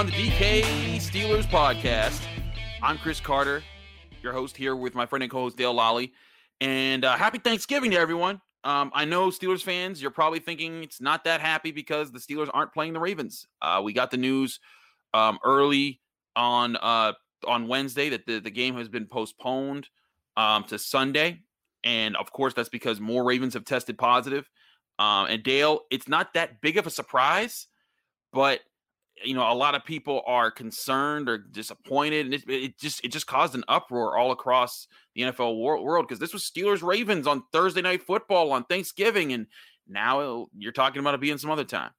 on the DK Steelers podcast. I'm Chris Carter, your host here with my friend and co-host Dale Lolley, and uh, happy Thanksgiving to everyone. Um, I know Steelers fans, you're probably thinking it's not that happy because the Steelers aren't playing the Ravens. Uh, we got the news um, early on uh, on Wednesday that the, the game has been postponed um, to Sunday, and of course that's because more Ravens have tested positive. Um, and Dale, it's not that big of a surprise, but you know a lot of people are concerned or disappointed and it, it just it just caused an uproar all across the nfl world because this was steelers ravens on thursday night football on thanksgiving and now you're talking about it being some other time.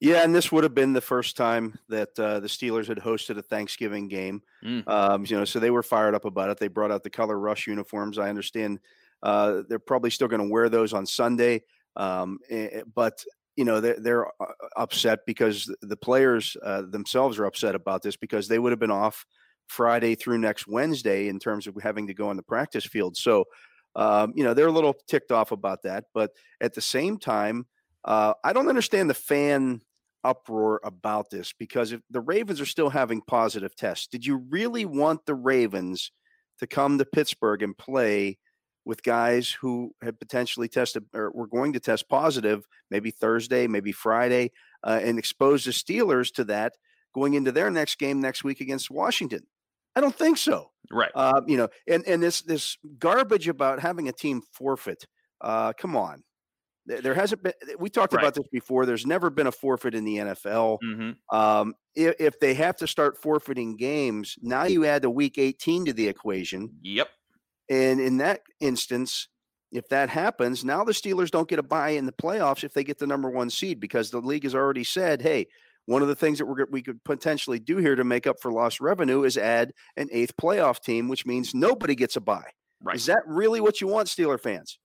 Yeah and this would have been the first time that uh, the steelers had hosted a thanksgiving game mm. um, you know so they were fired up about it. They brought out the color rush uniforms. I understand uh, they're probably still going to wear those on sunday um, eh, but you know they're, they're uh, upset because the players uh, themselves are upset about this because they would have been off Friday through next Wednesday in terms of having to go on the practice field. So um, you know they're a little ticked off about that, but at the same time, uh, I don't understand the fan uproar about this because if the Ravens are still having positive tests, did you really want the Ravens to come to Pittsburgh and play? With guys who had potentially tested or were going to test positive, maybe Thursday, maybe Friday, uh, and expose the Steelers to that going into their next game next week against Washington. I don't think so. Right. Uh, you know, and and this this garbage about having a team forfeit. Uh, come on. There hasn't been. We talked right. about this before. There's never been a forfeit in the NFL. Mm-hmm. Um, if, if they have to start forfeiting games, now you add the Week 18 to the equation. Yep. And in that instance, if that happens, now the Steelers don't get a bye in the playoffs if they get the number one seed because the league has already said, hey, one of the things that we're, we could potentially do here to make up for lost revenue is add an eighth playoff team, which means nobody gets a bye. Right. Is that really what you want, Steeler fans?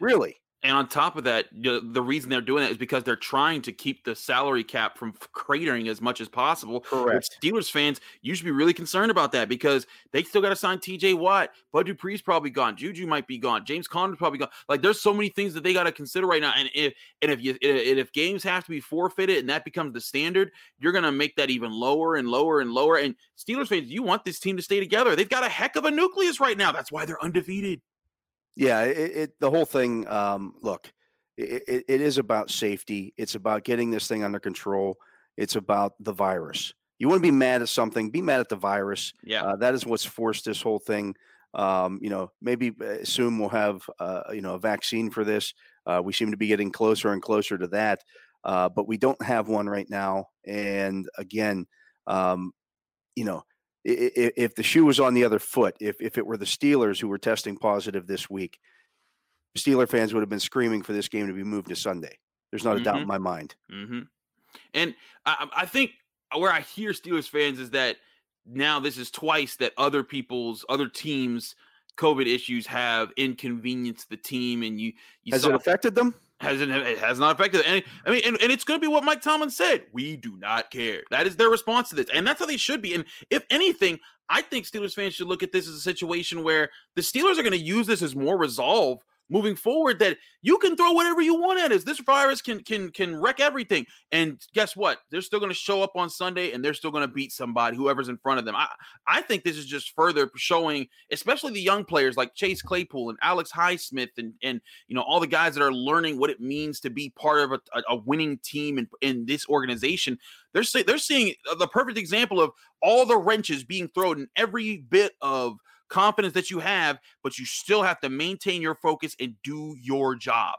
Really? And on top of that, the reason they're doing that is because they're trying to keep the salary cap from cratering as much as possible. Correct. Steelers fans, you should be really concerned about that because they still got to sign TJ Watt. Bud Dupree's probably gone. Juju might be gone. James Conner's probably gone. Like there's so many things that they got to consider right now. And if and if you and if games have to be forfeited and that becomes the standard, you're gonna make that even lower and lower and lower. And Steelers fans, you want this team to stay together. They've got a heck of a nucleus right now. That's why they're undefeated. Yeah, it, it the whole thing. Um, look, it, it, is about safety. It's about getting this thing under control. It's about the virus. You want to be mad at something? Be mad at the virus. Yeah, uh, that is what's forced this whole thing. Um, you know, maybe uh, soon we'll have uh, you know a vaccine for this. Uh, we seem to be getting closer and closer to that, uh, but we don't have one right now. And again, um, you know, if the shoe was on the other foot, if if it were the Steelers who were testing positive this week, Steeler fans would have been screaming for this game to be moved to Sunday. There's not mm-hmm. a doubt in mm-hmm. my mind. Mm-hmm. And I, I, think where I hear Steelers fans is that now this is twice that other people's other teams' COVID issues have inconvenienced the team, and you, you has it affected them? Hasn't it has not affected any i mean and, and it's going to be what mike tomlin said. We do not care. That is their response to this and that's how they should be. And if anything i think steelers fans should look at this as a situation where the steelers are going to use this as more resolve moving forward that you can throw whatever you want at us. This virus can can can wreck everything. And guess what? They're still going to show up on Sunday and they're still going to beat somebody, whoever's in front of them. I I think this is just further showing, especially the young players like Chase Claypool and Alex Highsmith and and you know all the guys that are learning what it means to be part of a, a winning team in, in this organization. They're they're seeing the perfect example of all the wrenches being thrown in every bit of confidence that you have, but you still have to maintain your focus and do your job.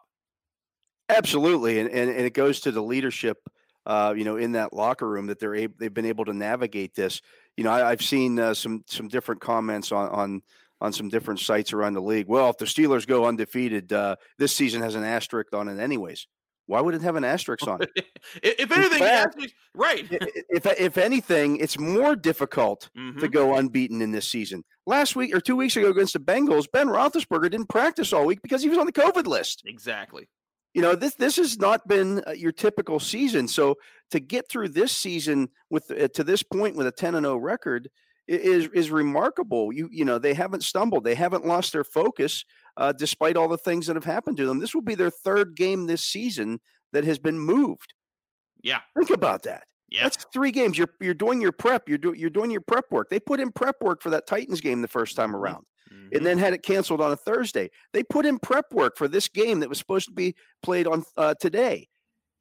Absolutely, and and, and it goes to the leadership, uh, you know, in that locker room that they're able, they've been able to navigate this. You know, I, have seen uh, some some different comments on on on some different sites around the league. Well, if the Steelers go undefeated, uh, this season has an asterisk on it, anyways. Why would it have an asterisk on it? if anything, fact, right. if if anything, it's more difficult mm-hmm. to go unbeaten in this season. Last week or two weeks ago against the Bengals, Ben Roethlisberger didn't practice all week because he was on the COVID list. Exactly. You know this this has not been uh, your typical season. So to get through this season with uh, to this point with a ten and zero oh record is is remarkable. You you know they haven't stumbled. They haven't lost their focus uh, despite all the things that have happened to them. This will be their third game this season that has been moved. Yeah. Think about that. Yeah. That's three games. You're you're doing your prep. You're doing you're doing your prep work. They put in prep work for that Titans game the first time around, mm-hmm. and then had it canceled on a Thursday. They put in prep work for this game that was supposed to be played on uh, today,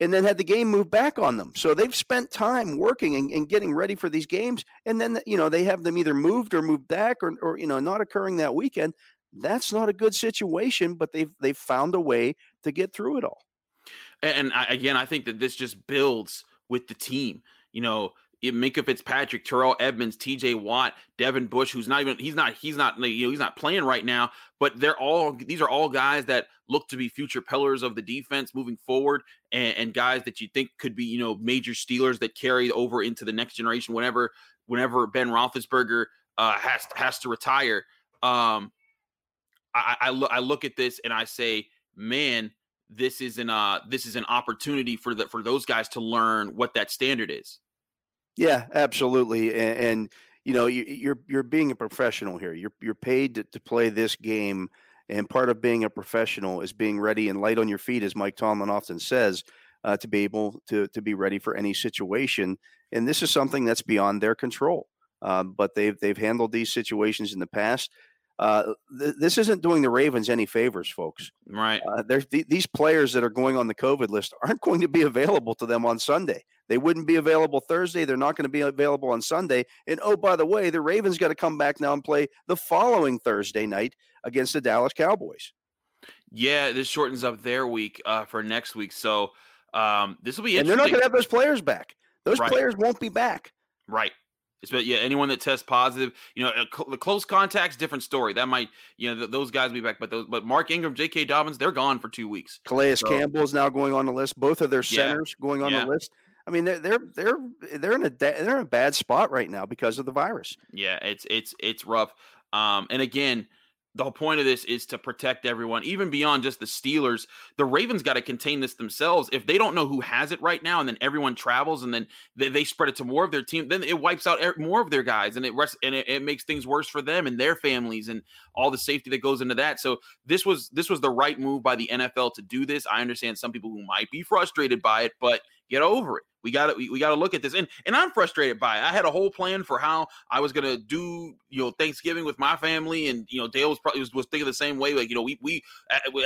and then had the game moved back on them. So they've spent time working and, and, getting ready for these games, and then you know they have them either moved or moved back, or, or you know not occurring that weekend. That's not a good situation, but they've they've found a way to get through it all. And, I, again, I think that this just builds with the team. You know, Minkah Fitzpatrick, Terrell Edmunds, T.J. Watt, Devin Bush, who's not even he's not he's not you know he's not playing right now, but they're all these are all guys that look to be future pillars of the defense moving forward, and, and guys that you think could be you know major Steelers that carry over into the next generation whenever whenever Ben Roethlisberger uh, has has to retire. Um, I, I, I look at this and I say, man, this is an uh this is an opportunity for the for those guys to learn what that standard is. Yeah, absolutely, and, and you know you, are you're, you're being a professional here. You're you're paid to, to play this game, and part of being a professional is being ready and light on your feet, as Mike Tomlin often says, uh, to be able to to be ready for any situation. And this is something that's beyond their control. Um, but they've they've handled these situations in the past uh, th- this isn't doing the Ravens any favors, folks. Right. Uh, th- these players that are going on the COVID list aren't going to be available to them on Sunday. They wouldn't be available Thursday. They're not going to be available on Sunday. And oh, by the way, the Ravens got to come back now and play the following Thursday night against the Dallas Cowboys. Yeah, this shortens up their week uh, for next week. So um, this will be And they're not going to have those players back. Those right. players won't be back. Right. But yeah, anyone that tests positive, you know, the close contacts, different story. That might, you know, those guys be back. But those, but Mark Ingram, J.K. Dobbins, they're gone for two weeks. Calais so, Campbell is now going on the list. Both of their centers yeah, going on yeah. the list. I mean, they're they're they're they're in a they're in a bad spot right now because of the virus. Yeah, it's it's it's rough. Um, and again, the whole point of this is to protect everyone, even beyond just the Steelers. The Ravens got to contain this themselves. If they don't know who has it right now, and then everyone travels, and then they, they spread it to more of their team, then it wipes out more of their guys, and it rest, and it, it, makes things worse for them and their families, and all the safety that goes into that. So this was this was the right move by the NFL to do this. I understand some people who might be frustrated by it, but get over it. We got to we, we got to look at this, and and I'm frustrated by it. I had a whole plan for how I was gonna do you know Thanksgiving with my family, and you know Dale was probably was, was thinking the same way. Like you know we we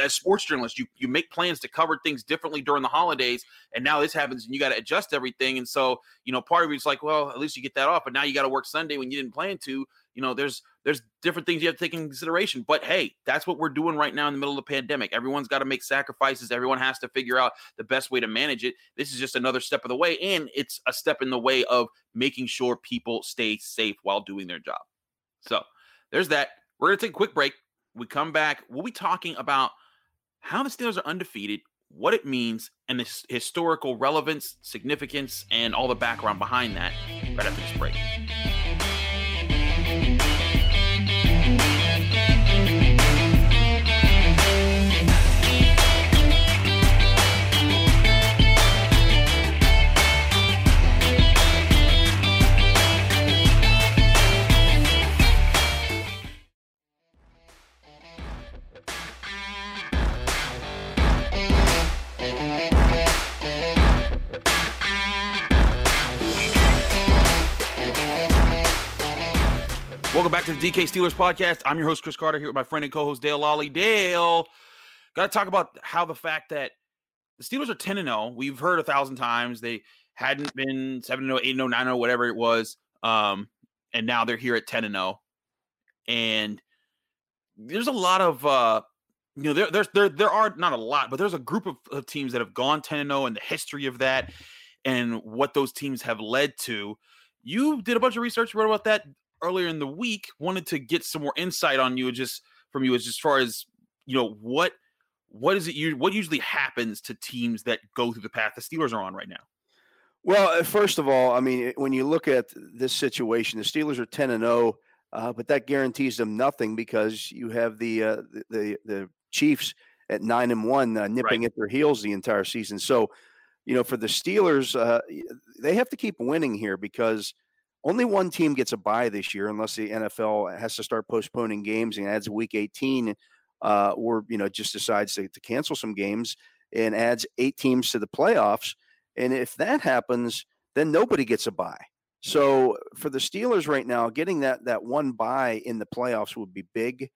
as sports journalists, you you make plans to cover things differently during the holidays, and now this happens, and you got to adjust everything. And so you know part of it's like, well, at least you get that off, but now you got to work Sunday when you didn't plan to you know there's there's different things you have to take in consideration but hey that's what we're doing right now in the middle of the pandemic. Everyone's got to make sacrifices. Everyone has to figure out the best way to manage it. This is just another step of the way and it's a step in the way of making sure people stay safe while doing their job. So there's that. We're going to take a quick break. We come back. We'll be talking about how the steelers are undefeated what it means and the historical relevance significance and all the background behind that right after this break DK Steelers podcast. I'm your host, Chris Carter, here with my friend and co host, Dale Lolley. Dale, got to talk about how the fact that the Steelers are 10 0. We've heard a thousand times they hadn't been 7 0, 8 0, 9 0, whatever it was. Um, and now they're here at 10 0. And there's a lot of, uh, you know, there, there's there there are not a lot, but there's a group of, of teams that have gone 10 0 and the history of that and what those teams have led to. You did a bunch of research, wrote about that earlier in the week. Wanted to get some more insight on you, just from you, as as far as you know what what is it you what usually happens to teams that go through the path the Steelers are on right now. Well, uh, first of all, I mean, when you look at this situation, the Steelers are ten and zero, oh, uh, but that guarantees them nothing because you have the uh, the, the, the Chiefs at nine and one, uh, nipping right. at their heels the entire season. So, you know, for the Steelers, uh, they have to keep winning here because only one team gets a bye this year, unless the NFL has to start postponing games and adds week 18, uh, or you know just decides to, to cancel some games and adds eight teams to the playoffs. And if that happens, then nobody gets a bye. So for the Steelers right now, getting that that one bye in the playoffs would be big.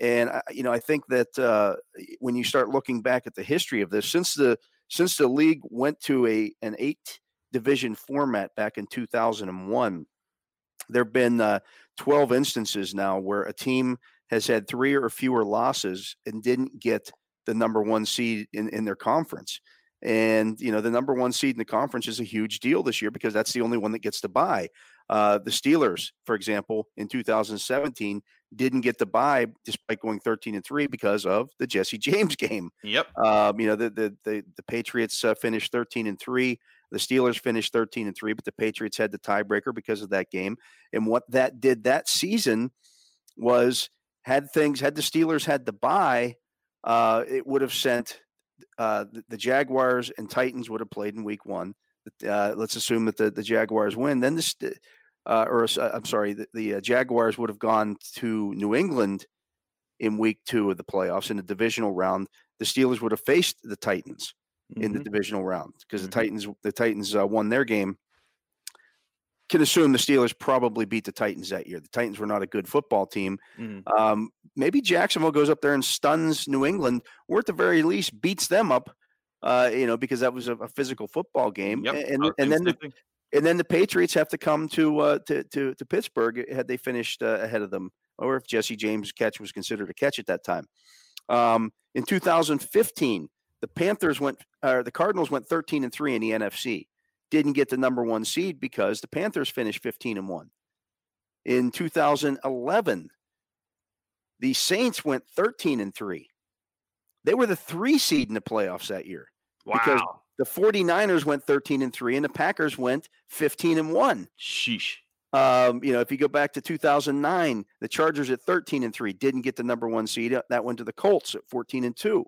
And I, you know, I think that uh, when you start looking back at the history of this, since the since the league went to a an eight division format back in 2001, there have been uh, 12 instances now where a team has had three or fewer losses and didn't get the number one seed in, in their conference. And, you know, the number one seed in the conference is a huge deal this year because that's the only one that gets to buy. Uh, the Steelers, for example, in 2017 didn't get the bye despite going 13 and three because of the Jesse James game. Yep. Um, you know, the the the, the Patriots uh, finished 13 and three. The Steelers finished 13 and three, but the Patriots had the tiebreaker because of that game. And what that did that season was had things had the Steelers had the bye, uh, it would have sent uh, the, the, Jaguars and Titans would have played in week one. Uh, let's assume that the, the Jaguars win. Then this, uh, or uh, I'm sorry, the, the uh, Jaguars would have gone to New England in week two of the playoffs in the divisional round. The Steelers would have faced the Titans mm-hmm. in the mm-hmm. divisional round because mm-hmm. the Titans the Titans uh, won their game can assume the Steelers probably beat the Titans that year. The Titans were not a good football team. Mm. Um, maybe Jacksonville goes up there and stuns New England, or at the very least beats them up. Uh, you know, because that was a, a physical football game, yep. and and then the, and then the Patriots have to come to uh, to, to to Pittsburgh had they finished uh, ahead of them, or if Jesse James' catch was considered a catch at that time. Um, in 2015, the Panthers went, or the Cardinals went 13 and three in the NFC didn't get the number one seed because the Panthers finished 15 and 1. In 2011, the Saints went 13 and 3. They were the three seed in the playoffs that year. Wow. Because the 49ers went 13 and 3 and the Packers went 15 and 1. Sheesh. Um, you know, if you go back to 2009, the Chargers at 13 and 3 didn't get the number one seed. That went to the Colts at 14 and 2.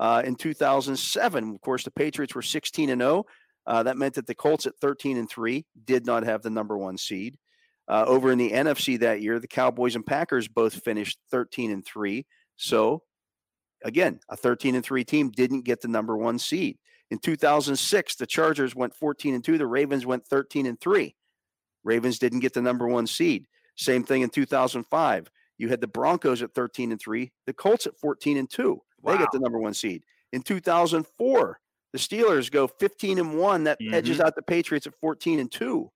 Uh, in 2007, of course, the Patriots were 16 and 0. Uh, that meant that the Colts at 13 and 3 did not have the number one seed. Uh, over in the NFC that year, the Cowboys and Packers both finished 13 and 3. So, again, a 13 and 3 team didn't get the number one seed. In 2006, the Chargers went 14 and 2. The Ravens went 13 and 3. Ravens didn't get the number one seed. Same thing in 2005. You had the Broncos at 13 and 3, the Colts at 14 and 2. They get the number one seed. In 2004, the Steelers go 15 and one. That mm-hmm. edges out the Patriots at 14 and two.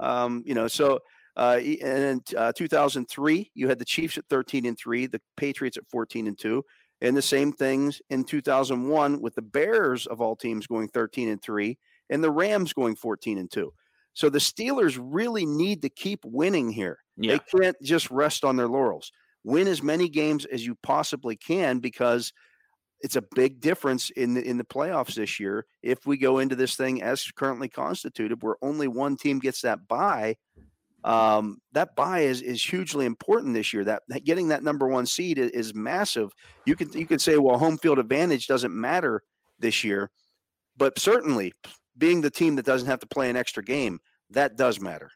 Um, you know, so uh, and in uh, 2003, you had the Chiefs at 13 and three, the Patriots at 14 and two, and the same things in 2001 with the Bears of all teams going 13 and three, and the Rams going 14 and two. So the Steelers really need to keep winning here. Yeah. They can't just rest on their laurels. Win as many games as you possibly can because it's a big difference in the, in the playoffs this year. If we go into this thing as currently constituted, where only one team gets that bye, um, that bye is is hugely important this year. That, that getting that number one seed is, is, massive. You can you can say, well, home field advantage doesn't matter this year, but certainly being the team that doesn't have to play an extra game, that does matter.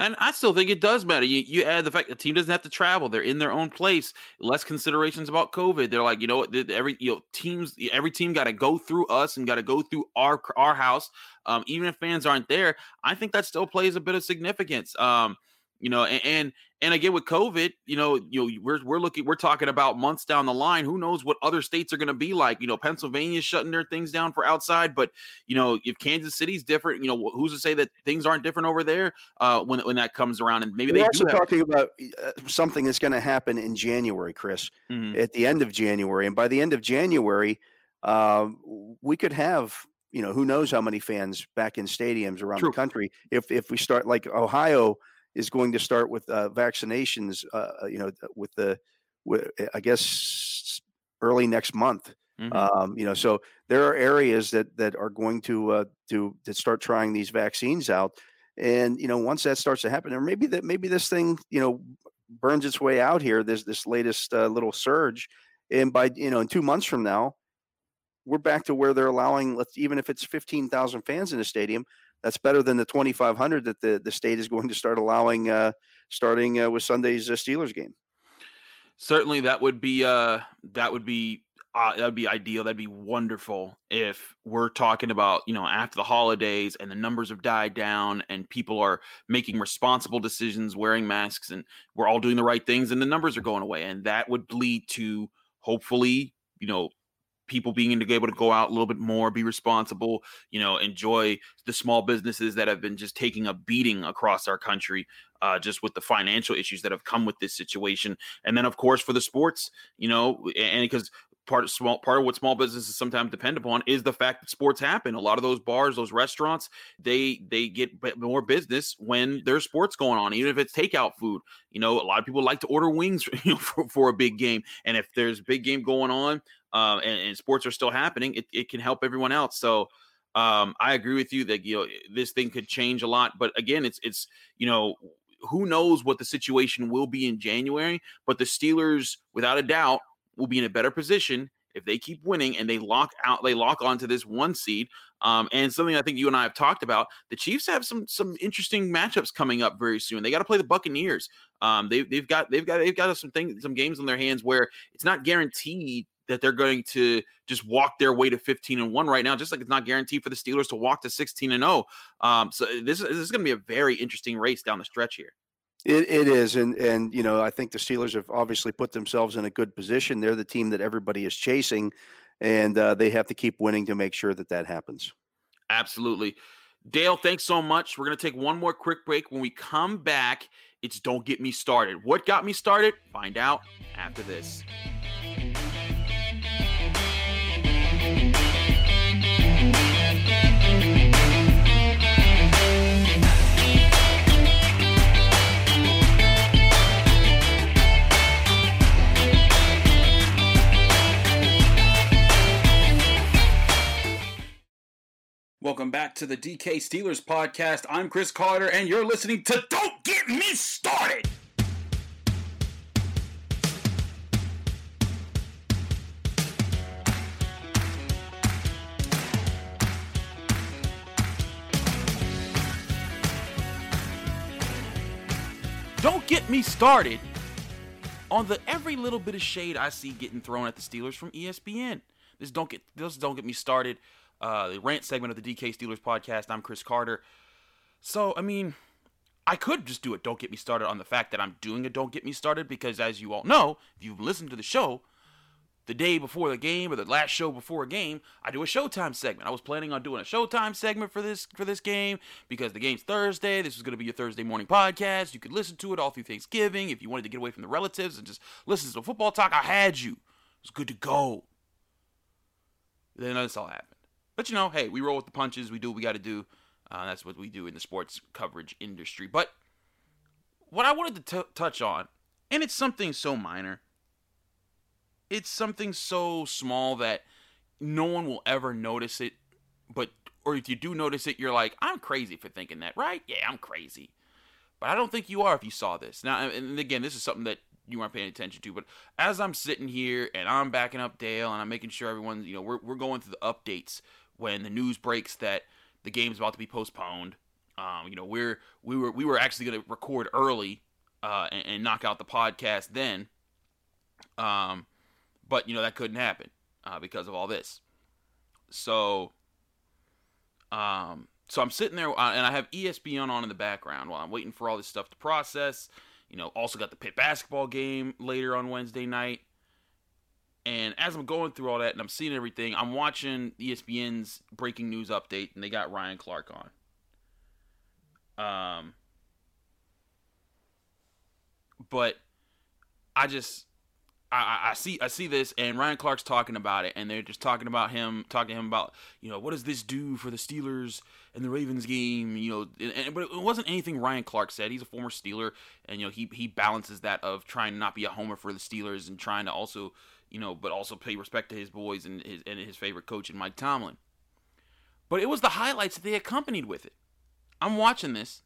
And I still think it does matter. You, you add the fact the team doesn't have to travel; they're in their own place. Less considerations about COVID. They're like, you know what? Every you know teams, every team got to go through us and got to go through our our house. Um, even if fans aren't there, I think that still plays a bit of significance. Um, you know, and, and and again with COVID, you know, you know, we're we're looking, we're talking about months down the line. Who knows what other states are going to be like? You know, Pennsylvania's shutting their things down for outside, but you know, if Kansas City's different, you know, who's to say that things aren't different over there uh, when when that comes around? And maybe we're they also talking about uh, something that's going to happen in January, Chris, mm-hmm. at the end of January, and by the end of January, uh, we could have you know who knows how many fans back in stadiums around True. the country if if we start like Ohio is going to start with uh, vaccinations. Uh, uh you know, with the, with, eh, I guess early next month. Mm-hmm. Um, you know, so there are areas that that are going to uh, to to start trying these vaccines out, and you know, once that starts to happen, or maybe that maybe this thing, you know, burns its way out here. This this latest uh, little surge, and by you know, in two months from now, we're back to where they're allowing. Let's even if it's fifteen thousand fans in a stadium, that's better than the 2,500 that the, the state is going to start allowing uh, starting uh, with Sunday's uh, Steelers game. Certainly, that would be uh, that would be uh, that'd be ideal. That'd be wonderful if we're talking about, you know, after the holidays and the numbers have died down and people are making responsible decisions, wearing masks, and we're all doing the right things and the numbers are going away. And that would lead to hopefully, you know, people being able to go out a little bit more, be responsible, you know, enjoy the small businesses that have been just taking a beating across our country, uh, just with the financial issues that have come with this situation. And then, of course, for the sports, you know, and because part of small part of what small businesses sometimes depend upon is the fact that sports happen. A lot of those bars, those restaurants, they they get more business when there's sports going on, even if it's takeout food. You know, a lot of people like to order wings you know, for, for a big game, and if there's a big game going on, uh, and, and, sports are still happening, it, it can help everyone else. So um, I agree with you that you know this thing could change a lot. But again, it's it's you know who knows what the situation will be in January. But the Steelers, without a doubt, will be in a better position if they keep winning and they lock out, they lock onto this one seed. Um, and something I think you and I have talked about, the Chiefs have some some interesting matchups coming up very soon. They got to play the Buccaneers. Um, they, they've got they've got they've got some things some games on their hands where it's not guaranteed that they're going to just walk their way to 15 and 1 right now, just like it's not guaranteed for the Steelers to walk to 16 and 0. Um, so this, this is going to be a very interesting race down the stretch here. It, it is, and and you know I think the Steelers have obviously put themselves in a good position. They're the team that everybody is chasing, and uh, they have to keep winning to make sure that that happens. Absolutely, Dale. Thanks so much. We're gonna take one more quick break. When we come back, it's don't get me started. What got me started? Find out after this. To the DK Steelers podcast. I'm Chris Carter, and you're listening to Don't Get Me Started. Don't get me started on the every little bit of shade I see getting thrown at the Steelers from ESPN. This don't get this don't get me started uh, the rant segment of the DK Steelers podcast. I'm Chris Carter. So, I mean, I could just do it. Don't get me started on the fact that I'm doing it. Don't get me started because, as you all know, if you've listened to the show, the day before the game or the last show before a game, I do a Showtime segment. I was planning on doing a Showtime segment for this for this game because the game's Thursday. This was going to be your Thursday morning podcast. You could listen to it all through Thanksgiving if you wanted to get away from the relatives and just listen to the football talk. I had you. It was good to go. Then this all happened. But you know, hey, we roll with the punches. We do what we got to do. Uh, that's what we do in the sports coverage industry. But what I wanted to t- touch on, and it's something so minor, it's something so small that no one will ever notice it. But, or if you do notice it, you're like, I'm crazy for thinking that, right? Yeah, I'm crazy. But I don't think you are if you saw this. Now, and again, this is something that you weren't paying attention to. But as I'm sitting here and I'm backing up Dale and I'm making sure everyone's, you know, we're, we're going through the updates when the news breaks that the game's about to be postponed. Um, you know, we're we were we were actually going to record early uh, and, and, knock out the podcast then. Um, but you know that couldn't happen uh, because of all this. So, um, so I'm sitting there uh, and I have ESPN on in the background while I'm waiting for all this stuff to process. You know, also got the Pitt basketball game later on Wednesday night. And as I'm going through all that and I'm seeing everything, I'm watching ESPN's breaking news update, and they got Ryan Clark on. Um, but I just I, I, see I see this and Ryan Clark's talking about it and they're just talking about him talking to him about you know what does this do for the Steelers and the Ravens game you know and, and, but it wasn't anything Ryan Clark said he's a former Steeler and you know he he balances that of trying to not be a homer for the Steelers and trying to also you know, but also pay respect to his boys and his and his favorite coach and Mike Tomlin. But it was the highlights that they accompanied with it. I'm watching this,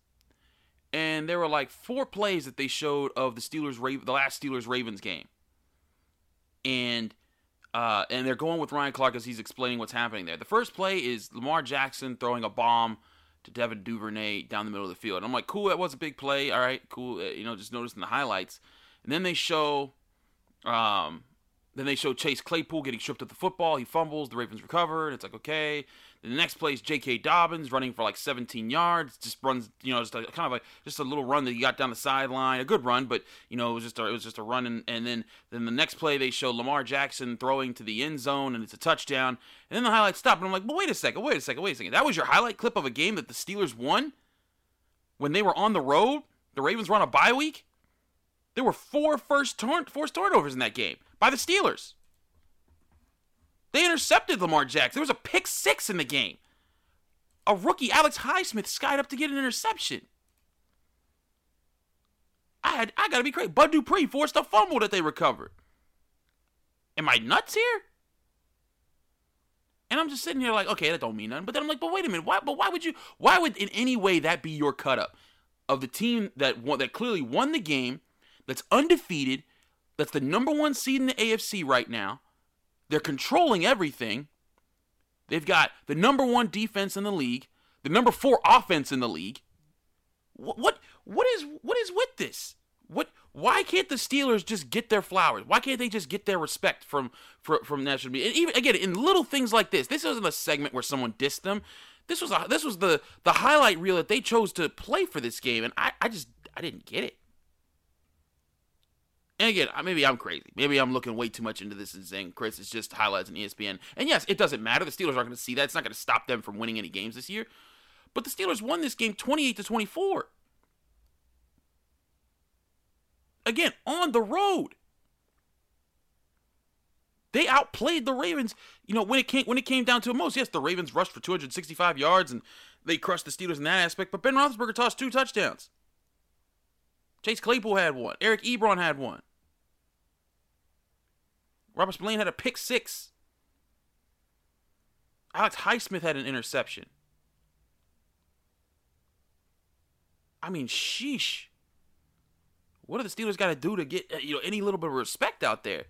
and there were like four plays that they showed of the Steelers the last Steelers Ravens game, and uh, and they're going with Ryan Clark as he's explaining what's happening there. The first play is Lamar Jackson throwing a bomb to Devin Duvernay down the middle of the field. I'm like, cool, that was a big play. All right, cool. Uh, you know, just noticing the highlights, and then they show um, then they show Chase Claypool getting stripped of the football. He fumbles. The Ravens recover, and it's like okay. The next play is J.K. Dobbins running for like 17 yards. Just runs, you know, just a, kind of like just a little run that he got down the sideline. A good run, but you know, it was just a, it was just a run. And, and then then the next play they show Lamar Jackson throwing to the end zone, and it's a touchdown. And then the highlights stop, and I'm like, but wait a second, wait a second, wait a second. That was your highlight clip of a game that the Steelers won when they were on the road. The Ravens were on a bye week. There were four first turn, forced turnovers in that game by the Steelers. They intercepted Lamar Jackson. There was a pick six in the game. A rookie, Alex Highsmith, skied up to get an interception. I had I gotta be crazy. Bud Dupree forced a fumble that they recovered. Am I nuts here? And I'm just sitting here like, okay, that don't mean nothing. But then I'm like, but wait a minute, why? But why would you? Why would in any way that be your cut up of the team that won, that clearly won the game, that's undefeated, that's the number one seed in the AFC right now. They're controlling everything. They've got the number one defense in the league, the number four offense in the league. What what what is what is with this? What why can't the Steelers just get their flowers? Why can't they just get their respect from from, from national media? And even again in little things like this. This wasn't a segment where someone dissed them. This was a, this was the the highlight reel that they chose to play for this game, and I I just I didn't get it. And again, maybe I'm crazy. Maybe I'm looking way too much into this and saying Chris is just highlights ESPN. And yes, it doesn't matter. The Steelers aren't going to see that. It's not going to stop them from winning any games this year. But the Steelers won this game 28 to 24. Again, on the road. They outplayed the Ravens. You know, when it came when it came down to it most, yes, the Ravens rushed for 265 yards and they crushed the Steelers in that aspect, but Ben Roethlisberger tossed two touchdowns. Chase Claypool had one. Eric Ebron had one. Robert Spillane had a pick six. Alex Highsmith had an interception. I mean, sheesh. What do the Steelers got to do to get uh, you know any little bit of respect out there?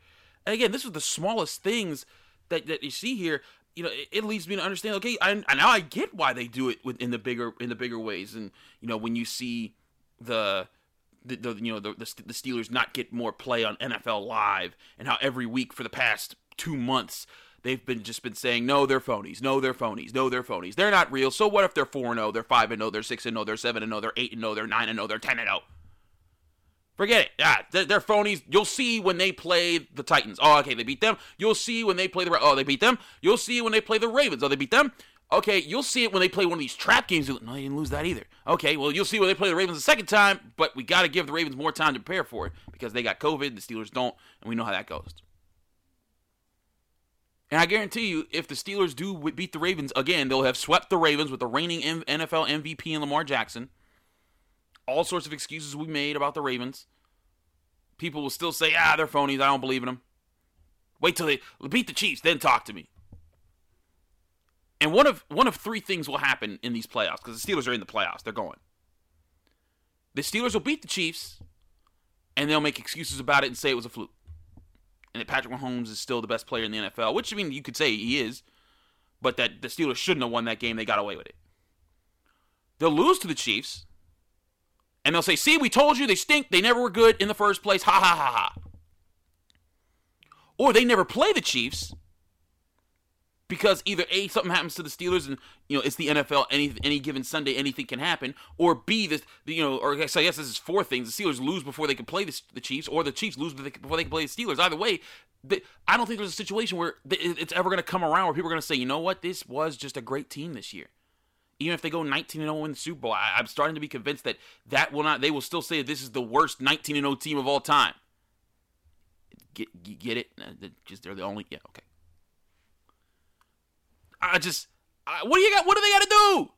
And again, this was the smallest things that, that you see here. You know, it, it leads me to understand. Okay, I, now I get why they do it in the bigger in the bigger ways. And you know, when you see the the, the you know the, the the Steelers not get more play on NFL Live, and how every week for the past two months they've been just been saying no, they're phonies, no, they're phonies, no, they're phonies, they're not real. So what if they're four and zero, they're five and zero, they're six and zero, they're seven and zero, they're eight and zero, they're nine and zero, they're ten and zero. Forget it. Yeah, they're, they're, phonies. You'll see when they play the Titans. Oh, okay, they beat them. You'll see when they play the. Oh, they beat them. You'll see when they play the Ravens. Oh, they beat them. Okay, you'll see it when they play one of these trap games. No, they didn't lose that either. Okay, well, you'll see when they play the Ravens the second time, but we got to give the Ravens more time to prepare for it because they got COVID, the Steelers don't, and we know how that goes. And I guarantee you, if the Steelers do beat the Ravens again, they'll have swept the Ravens with the reigning NFL MVP and Lamar Jackson. All sorts of excuses we made about the Ravens. People will still say, ah, they're phonies. I don't believe in them. Wait till they beat the Chiefs, then talk to me. And one of one of three things will happen in these playoffs because the Steelers are in the playoffs. They're going. The Steelers will beat the Chiefs, and they'll make excuses about it and say it was a fluke, and that Patrick Mahomes is still the best player in the NFL. Which I mean, you could say he is, but that the Steelers shouldn't have won that game. They got away with it. They'll lose to the Chiefs, and they'll say, "See, we told you they stink. They never were good in the first place." Ha ha ha ha. Or they never play the Chiefs because either a something happens to the Steelers and you know it's the NFL any any given Sunday anything can happen or b the you know or so I guess this is four things. The Steelers lose before they can play the, the Chiefs or the Chiefs lose before they can play the Steelers. Either way I don't think there's a situation where it's ever going to come around where people are going to say you know what? This was just a great team this year. Even if they go 19 and 0 in the Super Bowl I, am starting to be convinced that that will not they will still say this is the worst 19 and 0 team of all time. Get get it? Just they're the only yeah okay I just, I, what do you got? What do they got to do?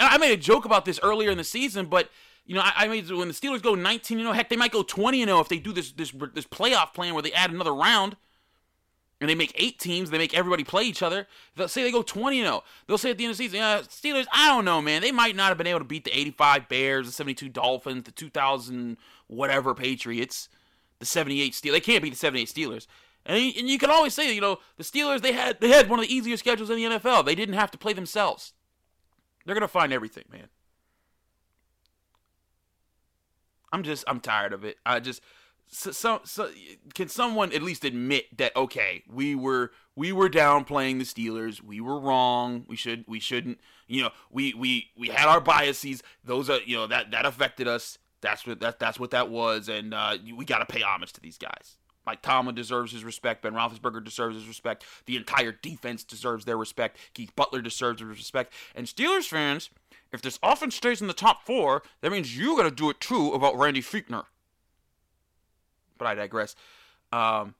And I made a joke about this earlier in the season, but you know, I, I made when the Steelers go 19, you know, heck, they might go 20 and 0 if they do this this this playoff plan where they add another round and they make eight teams, they make everybody play each other. They'll say they go 20 0. They'll say at the end of the season, yeah, Steelers, I don't know, man. They might not have been able to beat the 85 Bears, the 72 Dolphins, the 2000 whatever Patriots, the 78 Steelers. They can't beat the 78 Steelers. And, and you can always say, you know, the Steelers they had they had one of the easier schedules in the NFL. They didn't have to play themselves. They're gonna find everything, man. I'm just I'm tired of it. I just so, so, so, can someone at least admit that okay we were we were downplaying the Steelers we were wrong we should we shouldn't you know we we we had our biases those are you know that that affected us that's what that that's what that was and uh, we got to pay homage to these guys Mike Tomlin deserves his respect. Ben Roethlisberger deserves his respect. The entire defense deserves their respect. Keith Butler deserves his respect. And Steelers fans, if this offense stays in the top four, that means you got to do it too about Randy Fichtner but I digress. Um,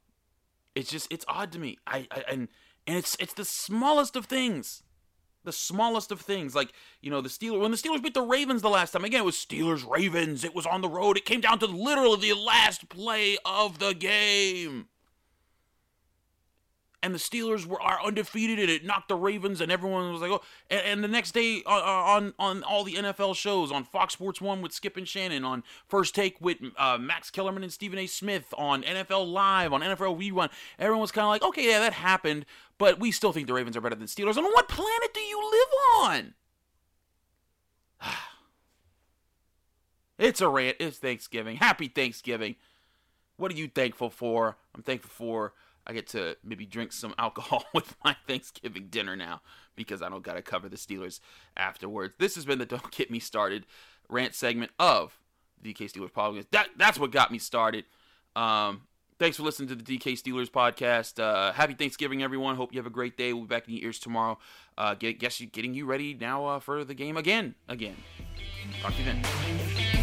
it's just it's odd to me. I, I and and it's it's the smallest of things. The smallest of things, like you know, the Steelers when the Steelers beat the Ravens the last time. Again, it was Steelers Ravens. It was on the road. It came down to literally the last play of the game and the Steelers were are undefeated and it knocked the Ravens and everyone was like oh and, and the next day uh, uh, on on all the NFL shows on Fox Sports 1 with Skip and Shannon on First Take with uh, Max Kellerman and Stephen A Smith on NFL Live on NFL Rerun everyone was kind of like okay yeah that happened but we still think the Ravens are better than Steelers on what planet do you live on It's a rant. It's Thanksgiving. Happy Thanksgiving. What are you thankful for? I'm thankful for I get to maybe drink some alcohol with my Thanksgiving dinner now because I don't got to cover the Steelers afterwards. This has been the Don't Get Me Started rant segment of the DK Steelers podcast. That, that's what got me started. Um, thanks for listening to the DK Steelers podcast. Uh, happy Thanksgiving, everyone. Hope you have a great day. We'll be back in your ears tomorrow. Uh, get, guess you, getting you ready now uh, for the game again. Again. Talk to you then.